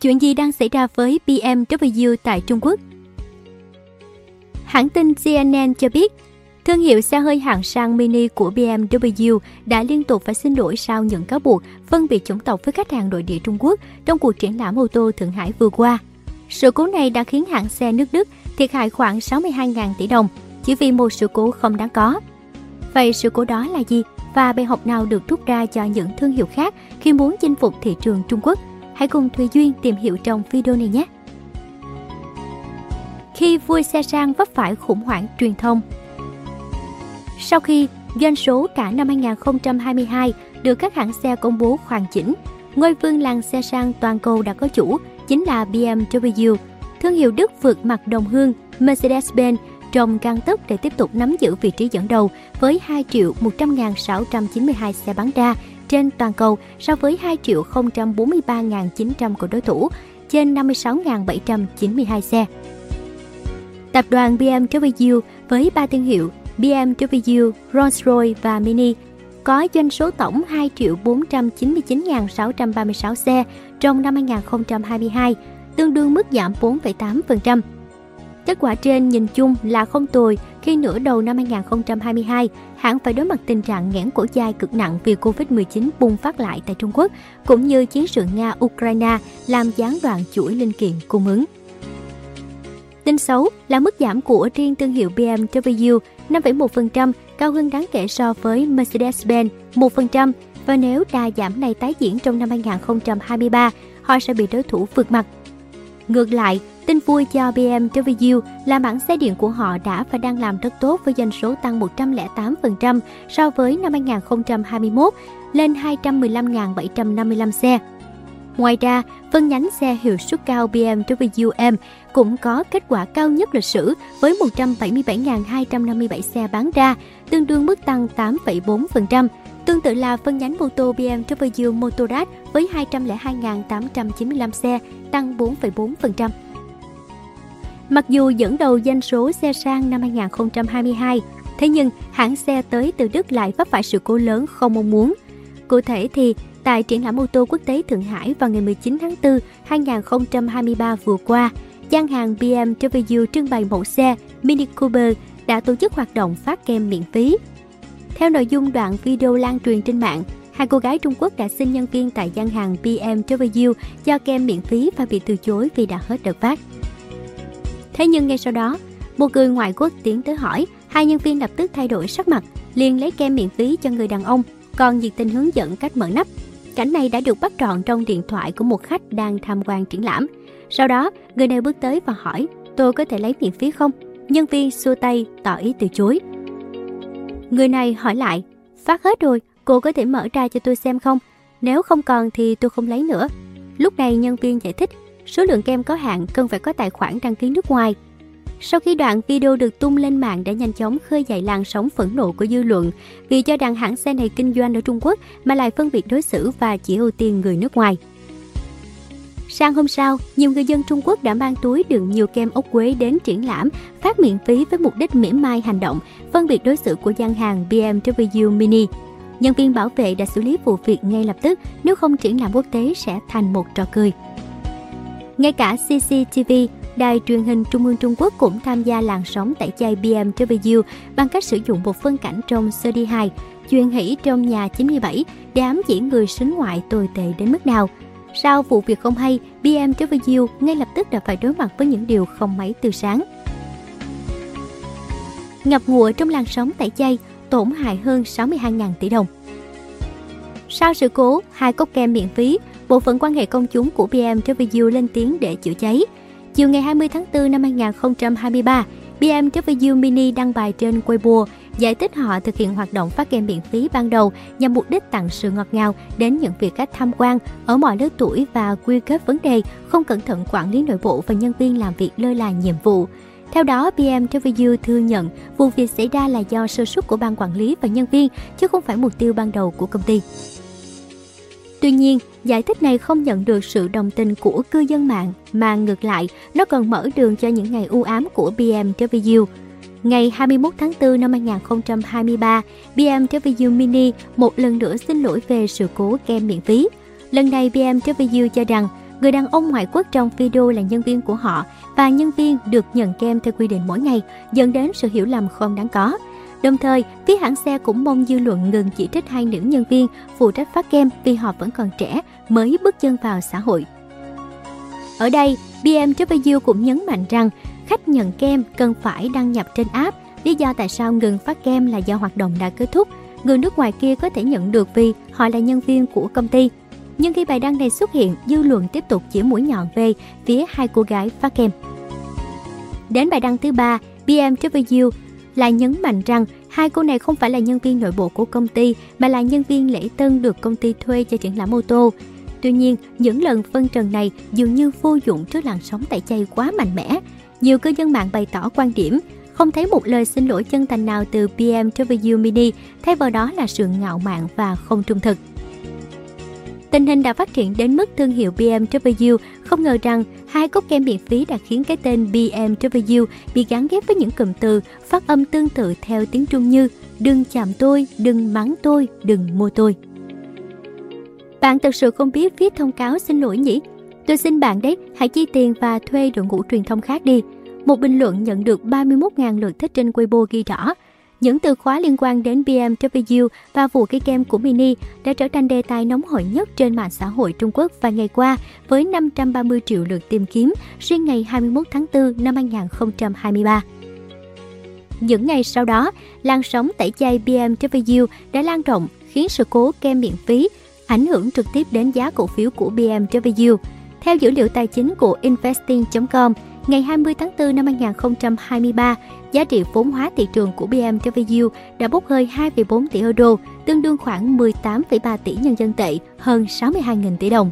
Chuyện gì đang xảy ra với BMW tại Trung Quốc? Hãng tin CNN cho biết, thương hiệu xe hơi hạng sang Mini của BMW đã liên tục phải xin lỗi sau những cáo buộc phân biệt chủng tộc với khách hàng nội địa Trung Quốc trong cuộc triển lãm ô tô Thượng Hải vừa qua. Sự cố này đã khiến hãng xe nước Đức thiệt hại khoảng 62.000 tỷ đồng chỉ vì một sự cố không đáng có. Vậy sự cố đó là gì và bài học nào được rút ra cho những thương hiệu khác khi muốn chinh phục thị trường Trung Quốc? Hãy cùng Thùy Duyên tìm hiểu trong video này nhé! Khi vui xe sang vấp phải khủng hoảng truyền thông Sau khi doanh số cả năm 2022 được các hãng xe công bố hoàn chỉnh, ngôi vương làng xe sang toàn cầu đã có chủ chính là BMW. Thương hiệu Đức vượt mặt đồng hương Mercedes-Benz trong căng tức để tiếp tục nắm giữ vị trí dẫn đầu với 2 triệu 100.692 xe bán ra trên toàn cầu so với 2.043.900 của đối thủ trên 56.792 xe. Tập đoàn BMW với ba thương hiệu BMW, Rolls-Royce và Mini có doanh số tổng 2.499.636 xe trong năm 2022, tương đương mức giảm 4,8%. Kết quả trên nhìn chung là không tồi khi nửa đầu năm 2022, hãng phải đối mặt tình trạng nghẽn cổ dài cực nặng vì Covid-19 bùng phát lại tại Trung Quốc, cũng như chiến sự Nga-Ukraine làm gián đoạn chuỗi linh kiện cung ứng. Tin xấu là mức giảm của riêng thương hiệu BMW 5,1%, cao hơn đáng kể so với Mercedes-Benz 1%, và nếu đà giảm này tái diễn trong năm 2023, họ sẽ bị đối thủ vượt mặt. Ngược lại, tin vui cho BMW là mảng xe điện của họ đã và đang làm rất tốt với doanh số tăng 108% so với năm 2021 lên 215.755 xe. Ngoài ra, phân nhánh xe hiệu suất cao BMW M cũng có kết quả cao nhất lịch sử với 177.257 xe bán ra, tương đương mức tăng 8,4%. Tương tự là phân nhánh mô tô BMW Motorrad với 202.895 xe, tăng 4,4%. Mặc dù dẫn đầu doanh số xe sang năm 2022, thế nhưng hãng xe tới từ Đức lại vấp phải sự cố lớn không mong muốn. Cụ thể thì tại triển lãm ô tô quốc tế Thượng Hải vào ngày 19 tháng 4 2023 vừa qua, gian hàng BMW trưng bày mẫu xe Mini Cooper đã tổ chức hoạt động phát kem miễn phí. Theo nội dung đoạn video lan truyền trên mạng, hai cô gái Trung Quốc đã xin nhân viên tại gian hàng BMW cho kem miễn phí và bị từ chối vì đã hết đợt phát. Thế nhưng ngay sau đó, một người ngoại quốc tiến tới hỏi, hai nhân viên lập tức thay đổi sắc mặt, liền lấy kem miễn phí cho người đàn ông, còn nhiệt tình hướng dẫn cách mở nắp. Cảnh này đã được bắt trọn trong điện thoại của một khách đang tham quan triển lãm. Sau đó, người này bước tới và hỏi, tôi có thể lấy miễn phí không? Nhân viên xua tay tỏ ý từ chối. Người này hỏi lại, phát hết rồi, cô có thể mở ra cho tôi xem không? Nếu không còn thì tôi không lấy nữa. Lúc này nhân viên giải thích, số lượng kem có hạn cần phải có tài khoản đăng ký nước ngoài. Sau khi đoạn video được tung lên mạng đã nhanh chóng khơi dậy làn sóng phẫn nộ của dư luận vì cho rằng hãng xe này kinh doanh ở Trung Quốc mà lại phân biệt đối xử và chỉ ưu tiên người nước ngoài. Sang hôm sau, nhiều người dân Trung Quốc đã mang túi đựng nhiều kem ốc quế đến triển lãm, phát miễn phí với mục đích mỉa mai hành động, phân biệt đối xử của gian hàng BMW Mini. Nhân viên bảo vệ đã xử lý vụ việc ngay lập tức, nếu không triển lãm quốc tế sẽ thành một trò cười. Ngay cả CCTV, đài truyền hình Trung ương Trung Quốc cũng tham gia làn sóng tẩy chay BMW bằng cách sử dụng một phân cảnh trong sơ đi hài, truyền hỷ trong nhà 97 để ám chỉ người sính ngoại tồi tệ đến mức nào. Sau vụ việc không hay, BMW ngay lập tức đã phải đối mặt với những điều không mấy từ sáng. Ngập ngụa trong làn sóng tẩy chay, tổn hại hơn 62.000 tỷ đồng. Sau sự cố, hai cốc kem miễn phí, bộ phận quan hệ công chúng của BMW lên tiếng để chữa cháy. Chiều ngày 20 tháng 4 năm 2023, BMW Mini đăng bài trên Weibo giải thích họ thực hiện hoạt động phát game miễn phí ban đầu nhằm mục đích tặng sự ngọt ngào đến những vị khách tham quan ở mọi lứa tuổi và quy kết vấn đề không cẩn thận quản lý nội bộ và nhân viên làm việc lơ là nhiệm vụ. Theo đó, BMW thừa nhận vụ việc xảy ra là do sơ suất của ban quản lý và nhân viên, chứ không phải mục tiêu ban đầu của công ty. Tuy nhiên, giải thích này không nhận được sự đồng tình của cư dân mạng, mà ngược lại, nó còn mở đường cho những ngày u ám của BMW. Ngày 21 tháng 4 năm 2023, BMW Mini một lần nữa xin lỗi về sự cố kem miễn phí. Lần này BMW cho rằng người đàn ông ngoại quốc trong video là nhân viên của họ và nhân viên được nhận kem theo quy định mỗi ngày, dẫn đến sự hiểu lầm không đáng có. Đồng thời, phía hãng xe cũng mong dư luận ngừng chỉ trích hai nữ nhân viên phụ trách phát kem vì họ vẫn còn trẻ, mới bước chân vào xã hội. Ở đây, BMW cũng nhấn mạnh rằng khách nhận kem cần phải đăng nhập trên app. Lý do tại sao ngừng phát kem là do hoạt động đã kết thúc. Người nước ngoài kia có thể nhận được vì họ là nhân viên của công ty. Nhưng khi bài đăng này xuất hiện, dư luận tiếp tục chỉ mũi nhọn về phía hai cô gái phát kem. Đến bài đăng thứ ba, BMW lại nhấn mạnh rằng hai cô này không phải là nhân viên nội bộ của công ty mà là nhân viên lễ tân được công ty thuê cho triển lãm ô tô. Tuy nhiên, những lần phân trần này dường như vô dụng trước làn sóng tẩy chay quá mạnh mẽ. Nhiều cư dân mạng bày tỏ quan điểm không thấy một lời xin lỗi chân thành nào từ BMW Mini, thay vào đó là sự ngạo mạn và không trung thực. Tình hình đã phát triển đến mức thương hiệu BMW không ngờ rằng hai cốc kem miễn phí đã khiến cái tên BMW bị gắn ghép với những cụm từ phát âm tương tự theo tiếng Trung như đừng chạm tôi, đừng mắng tôi, đừng mua tôi. Bạn thật sự không biết viết thông cáo xin lỗi nhỉ? Tôi xin bạn đấy, hãy chi tiền và thuê đội ngũ truyền thông khác đi. Một bình luận nhận được 31.000 lượt thích trên Weibo ghi rõ, những từ khóa liên quan đến BMW và vụ cây kem của Mini đã trở thành đề tài nóng hổi nhất trên mạng xã hội Trung Quốc vài ngày qua với 530 triệu lượt tìm kiếm riêng ngày 21 tháng 4 năm 2023. Những ngày sau đó, làn sóng tẩy chay BMW đã lan rộng khiến sự cố kem miễn phí ảnh hưởng trực tiếp đến giá cổ phiếu của BMW. Theo dữ liệu tài chính của investing.com, ngày 20 tháng 4 năm 2023, giá trị vốn hóa thị trường của BMW đã bốc hơi 2,4 tỷ euro, tương đương khoảng 18,3 tỷ nhân dân tệ, hơn 62.000 tỷ đồng.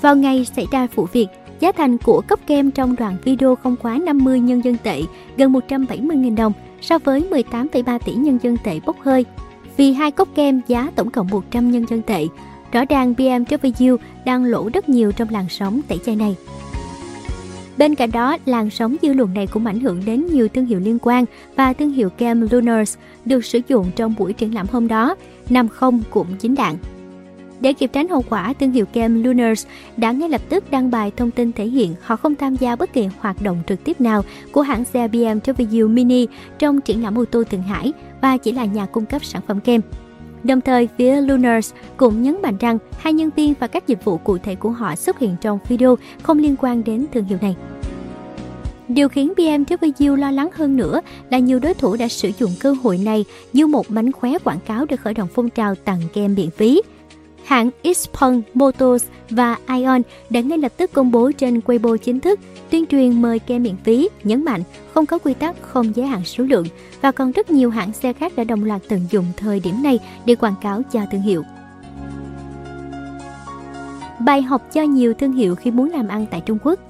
Vào ngày xảy ra vụ việc, giá thành của cốc kem trong đoạn video không quá 50 nhân dân tệ, gần 170.000 đồng, so với 18,3 tỷ nhân dân tệ bốc hơi. Vì hai cốc kem giá tổng cộng 100 nhân dân tệ, rõ ràng BMW đang lỗ rất nhiều trong làn sóng tẩy chay này. Bên cạnh đó, làn sóng dư luận này cũng ảnh hưởng đến nhiều thương hiệu liên quan và thương hiệu kem Lunars được sử dụng trong buổi triển lãm hôm đó, nằm không cũng chính đạn. Để kịp tránh hậu quả, thương hiệu kem Lunars đã ngay lập tức đăng bài thông tin thể hiện họ không tham gia bất kỳ hoạt động trực tiếp nào của hãng xe BMW Mini trong triển lãm ô tô Thượng Hải và chỉ là nhà cung cấp sản phẩm kem. Đồng thời, phía Lunars cũng nhấn mạnh rằng hai nhân viên và các dịch vụ cụ thể của họ xuất hiện trong video không liên quan đến thương hiệu này. Điều khiến BMW lo lắng hơn nữa là nhiều đối thủ đã sử dụng cơ hội này như một mánh khóe quảng cáo để khởi động phong trào tặng kem miễn phí. Hãng Xpeng Motors và Ion đã ngay lập tức công bố trên Weibo chính thức tuyên truyền mời kem miễn phí, nhấn mạnh không có quy tắc không giới hạn số lượng và còn rất nhiều hãng xe khác đã đồng loạt tận dụng thời điểm này để quảng cáo cho thương hiệu. Bài học cho nhiều thương hiệu khi muốn làm ăn tại Trung Quốc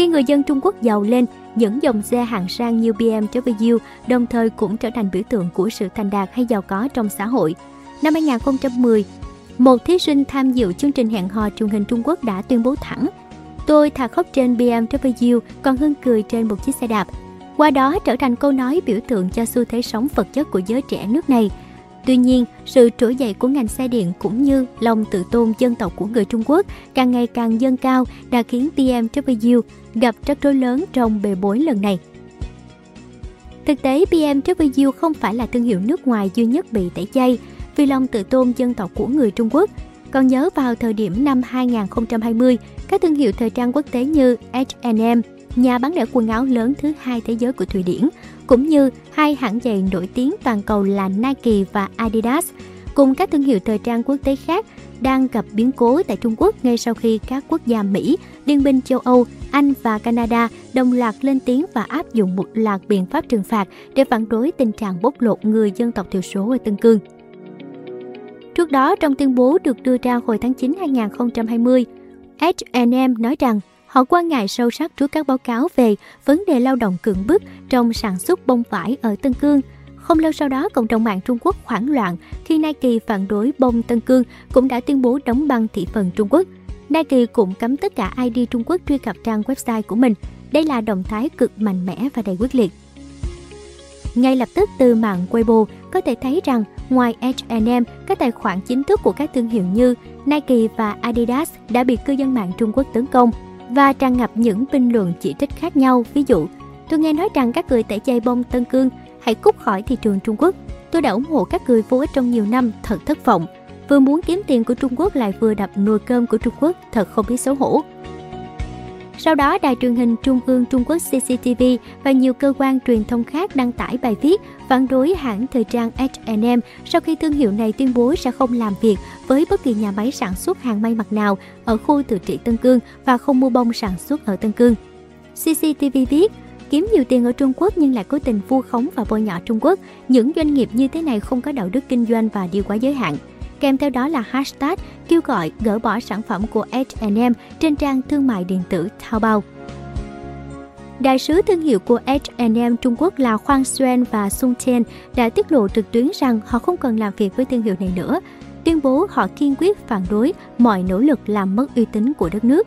khi người dân Trung Quốc giàu lên, những dòng xe hạng sang như BMW đồng thời cũng trở thành biểu tượng của sự thành đạt hay giàu có trong xã hội. Năm 2010, một thí sinh tham dự chương trình hẹn hò truyền hình Trung Quốc đã tuyên bố thẳng Tôi thà khóc trên BMW còn hơn cười trên một chiếc xe đạp. Qua đó trở thành câu nói biểu tượng cho xu thế sống vật chất của giới trẻ nước này. Tuy nhiên, sự trỗi dậy của ngành xe điện cũng như lòng tự tôn dân tộc của người Trung Quốc càng ngày càng dâng cao đã khiến BMW gặp rắc rối lớn trong bề bối lần này. Thực tế, BMW không phải là thương hiệu nước ngoài duy nhất bị tẩy chay Phi lòng tự tôn dân tộc của người Trung Quốc. Còn nhớ vào thời điểm năm 2020, các thương hiệu thời trang quốc tế như H&M, nhà bán lẻ quần áo lớn thứ hai thế giới của Thụy Điển, cũng như hai hãng giày nổi tiếng toàn cầu là Nike và Adidas, cùng các thương hiệu thời trang quốc tế khác đang gặp biến cố tại Trung Quốc ngay sau khi các quốc gia Mỹ, Liên minh châu Âu, Anh và Canada đồng loạt lên tiếng và áp dụng một loạt biện pháp trừng phạt để phản đối tình trạng bóc lột người dân tộc thiểu số ở Tân Cương. Trước đó, trong tuyên bố được đưa ra hồi tháng 9 2020, H&M nói rằng họ quan ngại sâu sắc trước các báo cáo về vấn đề lao động cưỡng bức trong sản xuất bông vải ở Tân Cương. Không lâu sau đó, cộng đồng mạng Trung Quốc hoảng loạn khi Nike phản đối bông Tân Cương cũng đã tuyên bố đóng băng thị phần Trung Quốc. Nike cũng cấm tất cả ID Trung Quốc truy cập trang website của mình. Đây là động thái cực mạnh mẽ và đầy quyết liệt. Ngay lập tức từ mạng Weibo có thể thấy rằng ngoài H&M, các tài khoản chính thức của các thương hiệu như Nike và Adidas đã bị cư dân mạng Trung Quốc tấn công và tràn ngập những bình luận chỉ trích khác nhau. Ví dụ, tôi nghe nói rằng các người tẩy chay bông Tân Cương hãy cút khỏi thị trường Trung Quốc. Tôi đã ủng hộ các người vô ích trong nhiều năm, thật thất vọng. Vừa muốn kiếm tiền của Trung Quốc lại vừa đập nồi cơm của Trung Quốc, thật không biết xấu hổ. Sau đó, đài truyền hình Trung ương Trung Quốc CCTV và nhiều cơ quan truyền thông khác đăng tải bài viết phản đối hãng thời trang H&M sau khi thương hiệu này tuyên bố sẽ không làm việc với bất kỳ nhà máy sản xuất hàng may mặc nào ở khu tự trị Tân Cương và không mua bông sản xuất ở Tân Cương. CCTV viết, kiếm nhiều tiền ở Trung Quốc nhưng lại cố tình vu khống và bôi nhọ Trung Quốc. Những doanh nghiệp như thế này không có đạo đức kinh doanh và đi quá giới hạn. Kèm theo đó là hashtag kêu gọi gỡ bỏ sản phẩm của H&M trên trang thương mại điện tử Taobao. Đại sứ thương hiệu của H&M Trung Quốc là Khoang Xuan và Sung Chen đã tiết lộ trực tuyến rằng họ không cần làm việc với thương hiệu này nữa, tuyên bố họ kiên quyết phản đối mọi nỗ lực làm mất uy tín của đất nước.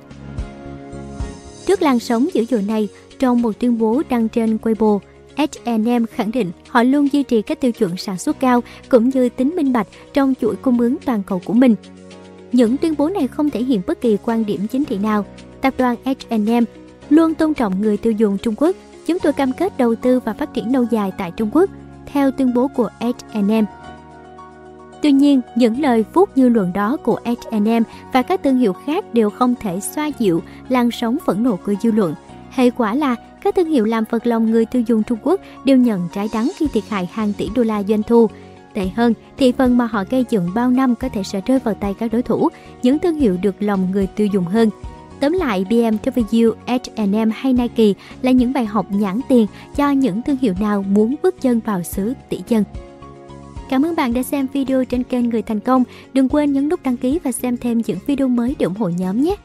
Trước làn sóng dữ dội này, trong một tuyên bố đăng trên Weibo, H&M khẳng định họ luôn duy trì các tiêu chuẩn sản xuất cao cũng như tính minh bạch trong chuỗi cung ứng toàn cầu của mình. Những tuyên bố này không thể hiện bất kỳ quan điểm chính trị nào. Tập đoàn H&M luôn tôn trọng người tiêu dùng Trung Quốc. Chúng tôi cam kết đầu tư và phát triển lâu dài tại Trung Quốc, theo tuyên bố của H&M. Tuy nhiên, những lời vuốt dư luận đó của H&M và các thương hiệu khác đều không thể xoa dịu làn sóng phẫn nộ của dư luận. Hệ quả là các thương hiệu làm phật lòng người tiêu dùng Trung Quốc đều nhận trái đắng khi thiệt hại hàng tỷ đô la doanh thu. Tệ hơn, thị phần mà họ gây dựng bao năm có thể sẽ rơi vào tay các đối thủ, những thương hiệu được lòng người tiêu dùng hơn. Tóm lại, BMW, H&M hay Nike là những bài học nhãn tiền cho những thương hiệu nào muốn bước chân vào xứ tỷ dân. Cảm ơn bạn đã xem video trên kênh Người Thành Công. Đừng quên nhấn nút đăng ký và xem thêm những video mới để ủng hộ nhóm nhé!